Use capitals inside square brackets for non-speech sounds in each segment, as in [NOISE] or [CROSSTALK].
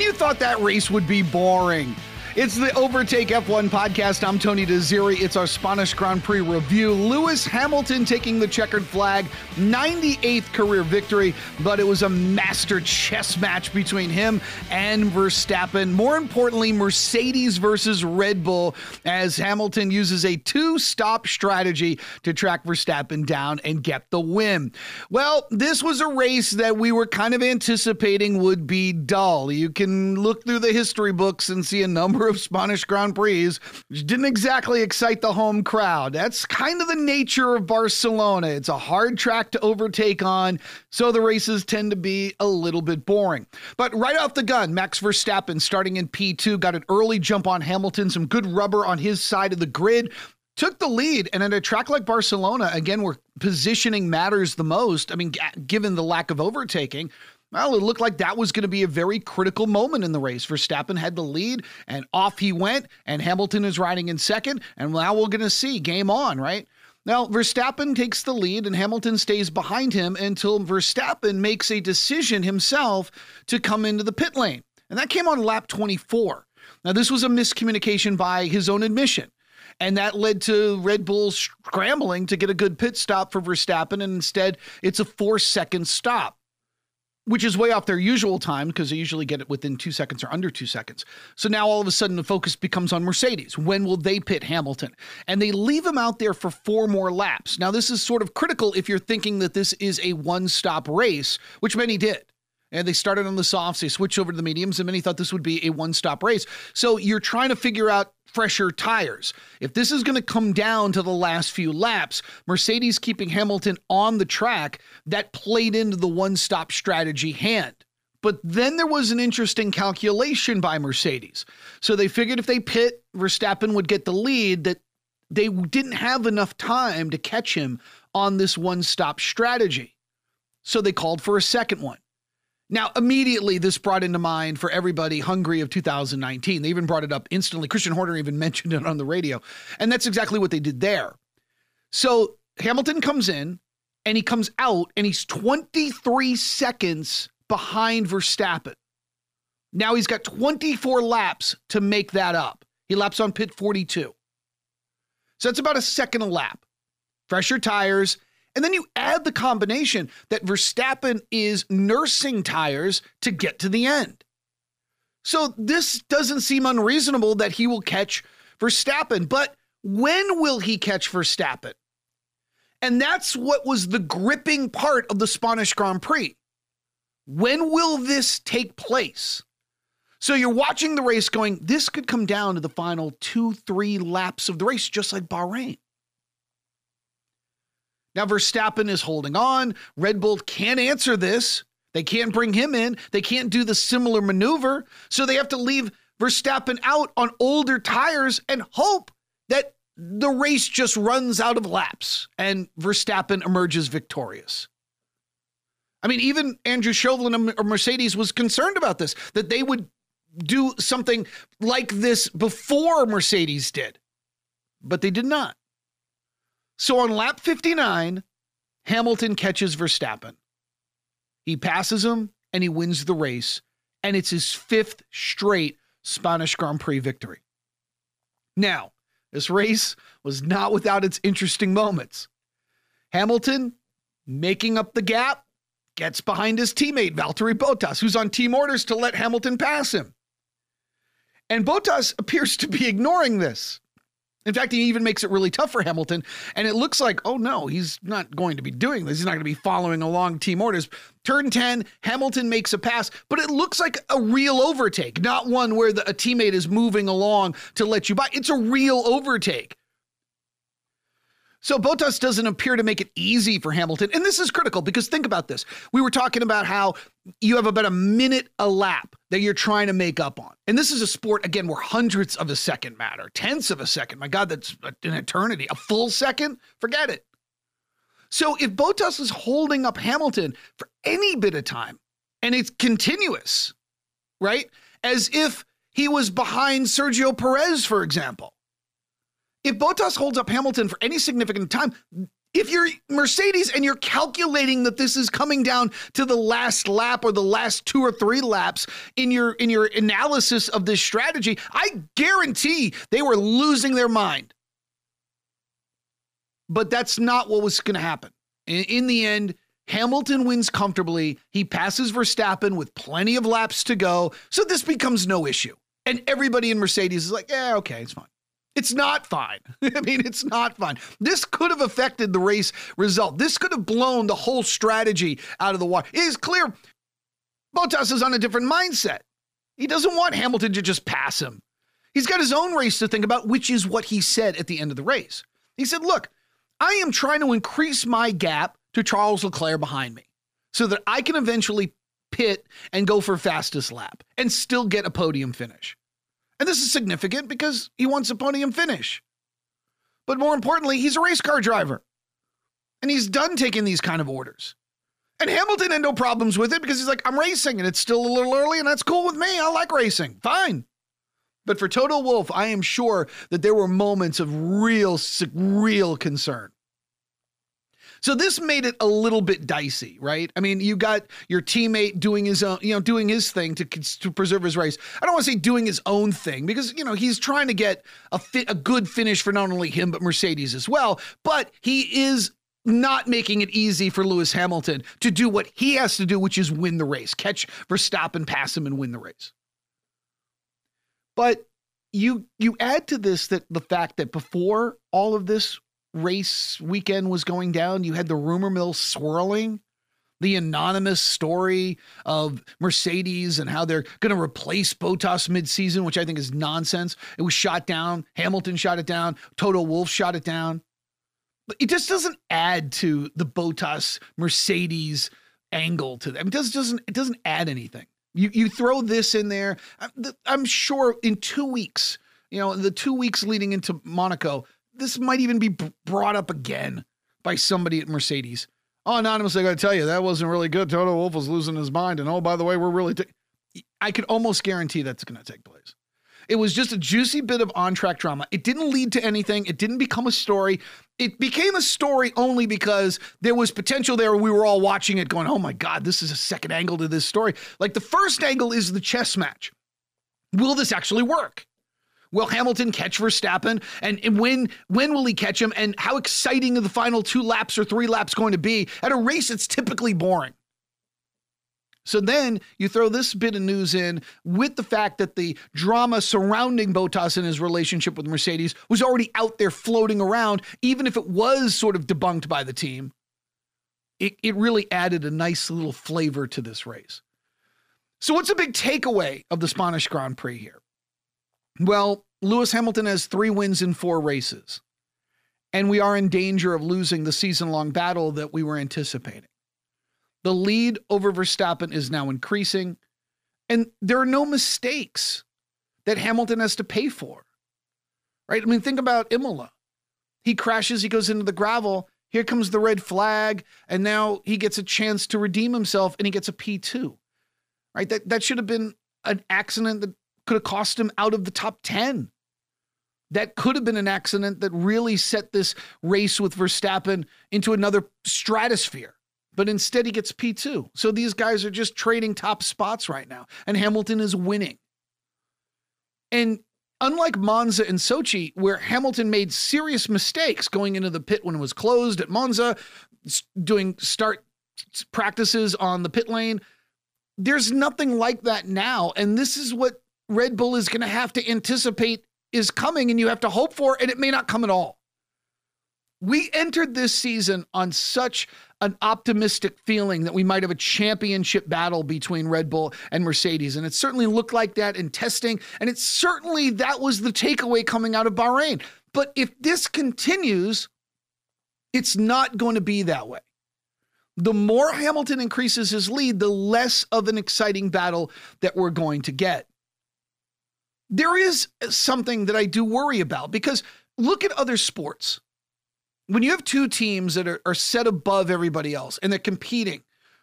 You thought that race would be boring. It's the Overtake F1 podcast. I'm Tony Desiri. It's our Spanish Grand Prix review. Lewis Hamilton taking the checkered flag, 98th career victory, but it was a master chess match between him and Verstappen. More importantly, Mercedes versus Red Bull as Hamilton uses a two stop strategy to track Verstappen down and get the win. Well, this was a race that we were kind of anticipating would be dull. You can look through the history books and see a number number of Spanish Grand Prix, which didn't exactly excite the home crowd. That's kind of the nature of Barcelona. It's a hard track to overtake on, so the races tend to be a little bit boring. But right off the gun, Max Verstappen, starting in P2, got an early jump on Hamilton, some good rubber on his side of the grid took the lead. And at a track like Barcelona, again, where positioning matters the most, I mean, given the lack of overtaking, well, it looked like that was going to be a very critical moment in the race. Verstappen had the lead, and off he went, and Hamilton is riding in second. And now we're going to see game on, right? Now, Verstappen takes the lead, and Hamilton stays behind him until Verstappen makes a decision himself to come into the pit lane. And that came on lap 24. Now, this was a miscommunication by his own admission. And that led to Red Bull scrambling to get a good pit stop for Verstappen. And instead, it's a four second stop which is way off their usual time because they usually get it within two seconds or under two seconds. So now all of a sudden the focus becomes on Mercedes. When will they pit Hamilton? And they leave him out there for four more laps. Now, this is sort of critical if you're thinking that this is a one stop race, which many did. And they started on the softs, they switched over to the mediums, and many thought this would be a one stop race. So you're trying to figure out fresher tires. If this is going to come down to the last few laps, Mercedes keeping Hamilton on the track, that played into the one stop strategy hand. But then there was an interesting calculation by Mercedes. So they figured if they pit, Verstappen would get the lead, that they didn't have enough time to catch him on this one stop strategy. So they called for a second one. Now, immediately, this brought into mind for everybody Hungary of 2019. They even brought it up instantly. Christian Horner even [LAUGHS] mentioned it on the radio. And that's exactly what they did there. So Hamilton comes in and he comes out and he's 23 seconds behind Verstappen. Now he's got 24 laps to make that up. He laps on pit 42. So that's about a second a lap. Fresher tires and then you add the combination that Verstappen is nursing tires to get to the end. So this doesn't seem unreasonable that he will catch Verstappen. But when will he catch Verstappen? And that's what was the gripping part of the Spanish Grand Prix. When will this take place? So you're watching the race going, this could come down to the final two, three laps of the race, just like Bahrain. Now, Verstappen is holding on. Red Bull can't answer this. They can't bring him in. They can't do the similar maneuver. So they have to leave Verstappen out on older tires and hope that the race just runs out of laps and Verstappen emerges victorious. I mean, even Andrew Shovlin of Mercedes was concerned about this, that they would do something like this before Mercedes did, but they did not. So on lap 59, Hamilton catches Verstappen. He passes him and he wins the race, and it's his fifth straight Spanish Grand Prix victory. Now, this race was not without its interesting moments. Hamilton, making up the gap, gets behind his teammate, Valtteri Bottas, who's on team orders to let Hamilton pass him. And Bottas appears to be [LAUGHS] ignoring this. In fact, he even makes it really tough for Hamilton. And it looks like, oh no, he's not going to be doing this. He's not going to be following along team orders. Turn 10, Hamilton makes a pass, but it looks like a real overtake, not one where the, a teammate is moving along to let you by. It's a real overtake. So Bottas doesn't appear to make it easy for Hamilton. And this is critical because think about this. We were talking about how you have about a minute a lap that you're trying to make up on. And this is a sport, again, where hundredths of a second matter, tenths of a second. My God, that's an eternity. A full second? Forget it. So if Bottas is holding up Hamilton for any bit of time and it's continuous, right? As if he was behind Sergio Perez, for example if Bottas holds up Hamilton for any significant time, if you're Mercedes and you're calculating that this is coming down to the last lap or the last two or three laps in your in your analysis of this strategy, I guarantee they were losing their mind. But that's not what was going to happen. In, in the end, Hamilton wins comfortably. He passes Verstappen with plenty of laps to go. So this becomes no issue. And everybody in Mercedes is like, yeah, okay, it's fine. It's not fine. [LAUGHS] I mean, it's not fine. This could have affected the race result. This could have blown the whole strategy out of the water. It is clear Bottas is on a different mindset. He doesn't want Hamilton to just pass him. He's got his own race to think about, which is what he said at the end of the race. He said, Look, I am trying to increase my gap to Charles Leclerc behind me so that I can eventually pit and go for fastest lap and still get a podium finish. And this is significant because he wants a podium finish. But more importantly, he's a race car driver. And he's done taking these kind of orders. And Hamilton had no problems with it because he's like, I'm racing and it's still a little early and that's cool with me. I like racing. Fine. But for Toto Wolff, I am sure that there were moments of real, real concern. So this made it a little bit dicey, right? I mean, you got your teammate doing his own, you know, doing his thing to, to preserve his race. I don't want to say doing his own thing because, you know, he's trying to get a a good finish for not only him, but Mercedes as well. But he is not making it easy for Lewis Hamilton to do what he has to do, which is win the race, catch Verstappen, pass him, and win the race. But you you add to this that the fact that before all of this race weekend was going down, you had the rumor mill swirling. The anonymous story of Mercedes and how they're going to replace Bottas midseason, which I think is nonsense. It was shot down. Hamilton shot it down. Toto Wolff shot it down. But it just doesn't add to the Bottas Mercedes angle to them. It does, doesn't it doesn't add anything. You you throw this in there. I'm sure in two weeks, you know, the two weeks leading into Monaco, this might even be brought up again by somebody at Mercedes. Oh, anonymously, I got to tell you, that wasn't really good. Toto Wolff was losing his mind. And oh, by the way, we're really. T-. I could almost guarantee that's going to take place. It was just a juicy bit of on track drama. It didn't lead to anything, it didn't become a story. It became a story only because there was potential there. We were all watching it going, oh my God, this is a second angle to this story. Like the first angle is the chess match. Will this actually work? Will Hamilton catch Verstappen? And, and when when will he catch him? And how exciting are the final two laps or three laps going to be? At a race, it's typically boring. So then you throw this bit of news in with the fact that the drama surrounding Bottas and his relationship with Mercedes was already out there floating around, even if it was sort of debunked by the team. It, it really added a nice little flavor to this race. So, what's the big takeaway of the Spanish Grand Prix here? Well, Lewis Hamilton has three wins in four races, and we are in danger of losing the season long battle that we were anticipating. The lead over Verstappen is now increasing, and there are no mistakes that Hamilton has to pay for. Right? I mean, think about Imola. He crashes, he goes into the gravel. Here comes the red flag, and now he gets a chance to redeem himself and he gets a P2. Right? That that should have been an accident that could have cost him out of the top 10. That could have been an accident that really set this race with Verstappen into another stratosphere. But instead, he gets P2. So these guys are just trading top spots right now, and Hamilton is winning. And unlike Monza and Sochi, where Hamilton made serious mistakes going into the pit when it was closed at Monza, doing start practices on the pit lane, there's nothing like that now. And this is what Red Bull is going to have to anticipate is coming and you have to hope for, and it may not come at all. We entered this season on such an optimistic feeling that we might have a championship battle between Red Bull and Mercedes. And it certainly looked like that in testing. And it certainly that was the takeaway coming out of Bahrain. But if this continues, it's not going to be that way. The more Hamilton increases his lead, the less of an exciting battle that we're going to get there is something that I do worry about because look at other sports. When you have two teams that are, are set above everybody else and they're competing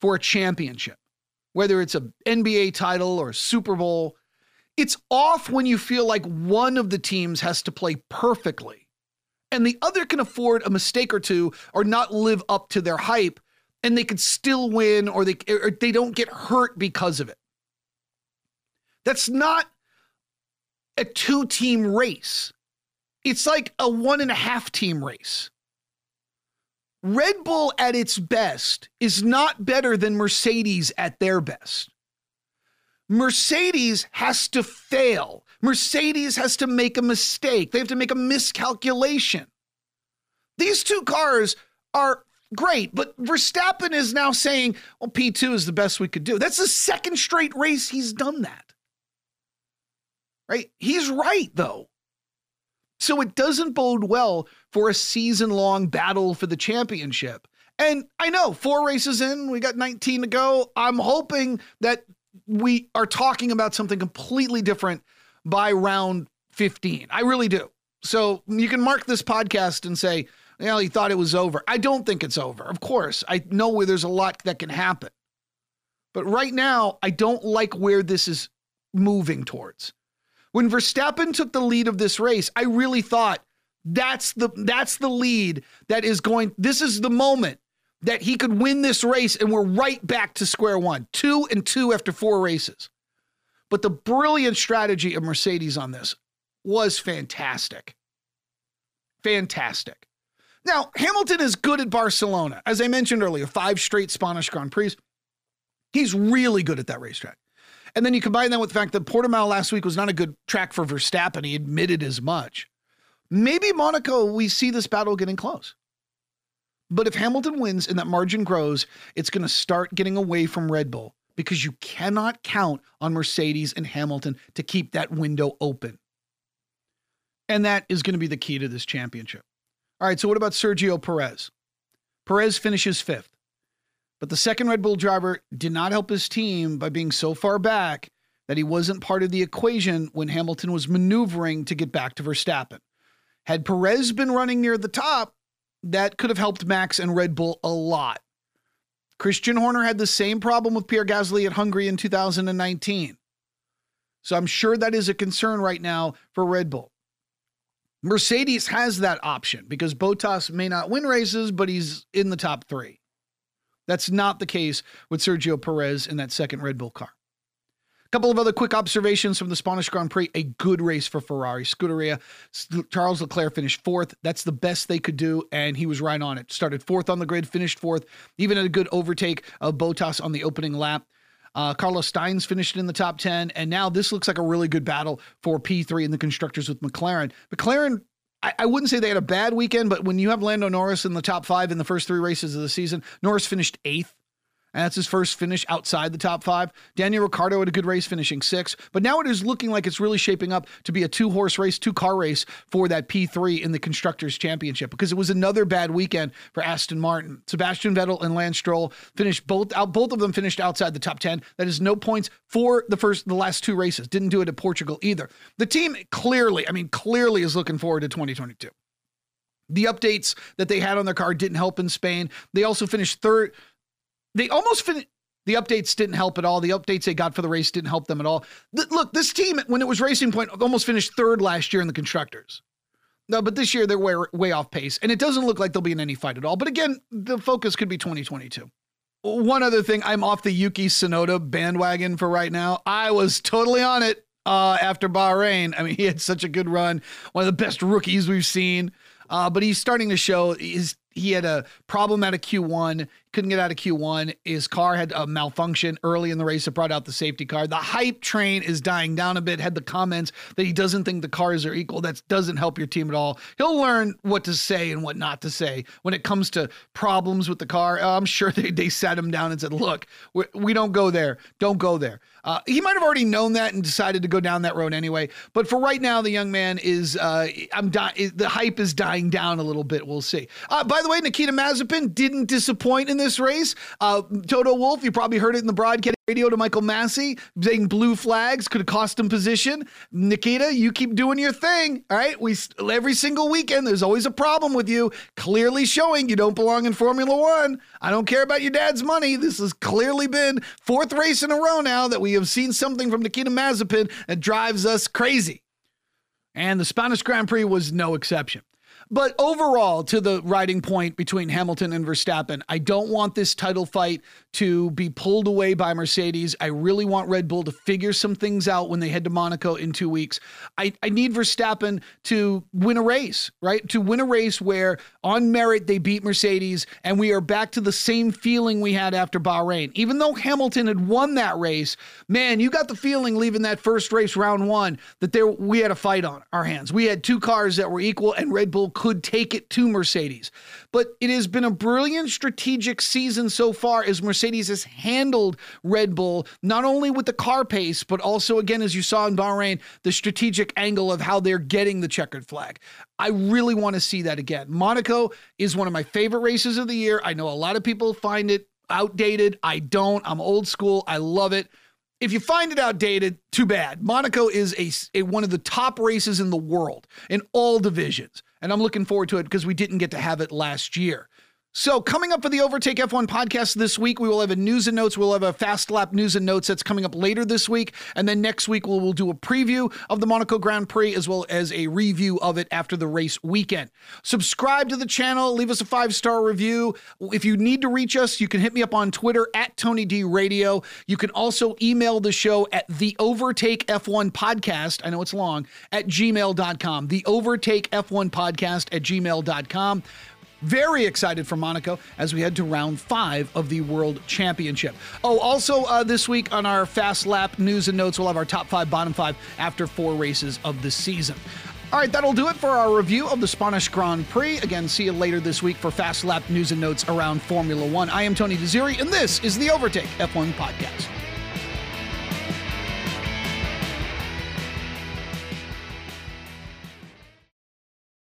for a championship, whether it's an NBA title or a Super Bowl, it's off when you feel like one of the teams has to play perfectly and the other can afford a mistake or two or not live up to their hype and they could still win or they or they don't get hurt because of it. That's not a two team race. It's like a one and a half team race. Red Bull at its best is not better than Mercedes at their best. Mercedes has to fail. Mercedes has to make a mistake. They have to make a miscalculation. These two cars are great, but Verstappen is now saying, well, P2 is the best we could do. That's the second straight race he's done that. Right? He's right, though. So it doesn't bode well for a season long battle for the championship. And I know four races in, we got 19 to go. I'm hoping that we are talking about something completely different by round 15. I really do. So you can mark this podcast and say, well, he thought it was over. I don't think it's over. Of course, I know where there's a lot that can happen. But right now, I don't like where this is moving towards. When Verstappen took the lead of this race, I really thought that's the that's the lead that is going this is the moment that he could win this race and we're right back to square one. 2 and 2 after 4 races. But the brilliant strategy of Mercedes on this was fantastic. Fantastic. Now, Hamilton is good at Barcelona. As I mentioned earlier, five straight Spanish Grand Prix. He's really good at that racetrack. And then you combine that with the fact that Portimao last week was not a good track for Verstappen. He admitted as much. Maybe Monaco, we see this battle getting close. But if Hamilton wins and that margin grows, it's going to start getting away from Red Bull because you cannot count on Mercedes and Hamilton to keep that window open. And that is going to be the key to this championship. All right, so what about Sergio Perez? Perez finishes fifth. But the second Red Bull driver did not help his team by being so far back that he wasn't part of the equation when Hamilton was maneuvering to get back to Verstappen. Had Perez been running near the top, that could have helped Max and Red Bull a lot. Christian Horner had the same problem with Pierre Gasly at Hungary in 2019. So I'm sure that is a concern right now for Red Bull. Mercedes has that option because Bottas may not win races, but he's in the top three. That's not the case with Sergio Perez in that second Red Bull car. A couple of other quick observations from the Spanish Grand Prix. A good race for Ferrari. Scuderia, Charles Leclerc finished fourth. That's the best they could do, and he was right on it. Started fourth on the grid, finished fourth, even had a good overtake of Bottas on the opening lap. Uh, Carlos Sainz finished in the top 10, and now this looks like a really good battle for P3 and the constructors with McLaren. McLaren I, I wouldn't say they had a bad weekend, but when you have Lando Norris in the top five in the first three races of the season, Norris finished eighth. And that's his first finish outside the top five. Daniel Ricciardo had a good race, finishing six. But now it is looking like it's really shaping up to be a two horse race, two car race for that P3 in the Constructors' Championship because it was another bad weekend for Aston Martin. Sebastian Vettel and Lance Stroll finished both out, both of them finished outside the top 10. That is no points for the first, the last two races. Didn't do it at Portugal either. The team clearly, I mean, clearly is looking forward to 2022. The updates that they had on their car didn't help in Spain. They also finished third they almost finished. The updates didn't help at all. The updates they got for the race didn't help them at all. Th- look, this team, when it was Racing Point, almost finished third last year in the constructors. No, but this year they're way, way off pace, and it doesn't look like they'll be in any fight at all. But again, the focus could be 2022. One other thing, I'm off the Yuki Tsunoda bandwagon for right now. I was totally on it uh, after Bahrain. I mean, he had such a good run, one of the best rookies we've seen. Uh, but he's starting to show his he had a problematic Q1 couldn't get out of Q1. His car had a malfunction early in the race that brought out the safety car. The hype train is dying down a bit. Had the comments that he doesn't think the cars are equal. That doesn't help your team at all. He'll learn what to say and what not to say when it comes to problems with the car. I'm sure [LAUGHS] they, they sat him down and said, look, we, we don't go there. Don't go there. Uh, he might have already known that and decided to go down that road anyway. But for right now, the young man is, uh, I'm di- the hype is dying down a little bit. We'll see. Uh, by the way, Nikita Mazepin didn't disappoint in this race. Uh, Toto Wolff, you probably heard it in the broadcast radio to Michael Masi saying blue flags could cost him position. Nikita, you keep doing your thing. All right. We every single weekend, there's always a problem with you, clearly showing you don't belong in Formula One. I don't care about your dad's money. This has clearly been fourth race in a row now that we have seen something from Nikita Mazepin that drives us crazy. And the Spanish Grand Prix was no exception. But overall, to the riding point between Hamilton and Verstappen, I don't want this title fight to be pulled away by Mercedes. I really want Red Bull to figure some things out when they head to Monaco in two weeks. I, I need Verstappen to win a race, right? To win a race where on merit they beat Mercedes and we are back to the same feeling we had after Bahrain. Even though Hamilton had won that race, man, you got the feeling leaving that first race round one that there we had a fight on our hands. We had two cars that were equal and Red Bull could take it to Mercedes. But it has been a brilliant strategic season so far as Mercedes has handled Red Bull, not only with the car pace, but also, again, as you saw in Bahrain, the strategic angle of how they're getting the checkered flag. I really want to see that again. Monaco is one of my favorite races of the year. I know a lot of people find it outdated. I don't. I'm old school. I love it. If you find it outdated, too bad. Monaco is a, a, one of the top races in the world in all divisions, and I'm looking forward to it because we didn't get to have it last year. So, coming up for the Overtake F1 podcast this week, we will have a news and notes. We'll have a fast lap news and notes that's coming up later this week. And then next week, we'll, we'll do a preview of the Monaco Grand Prix as well as a review of it after the race weekend. Subscribe to the channel, leave us a five star review. If you need to reach us, you can hit me up on Twitter at Tony D Radio. You can also email the show at the Overtake F1 podcast. I know it's long at gmail.com. The Overtake F1 podcast at gmail.com. Very excited for Monaco as we head to round five of the World Championship. Oh, also uh, this week on our Fast Lap news and notes, we'll have our top five, bottom five after four races of the season. All right, that'll do it for our review of the Spanish Grand Prix. Again, see you later this week for Fast Lap news and notes around Formula One. I am Tony Desiri, and this is the Overtake F1 Podcast.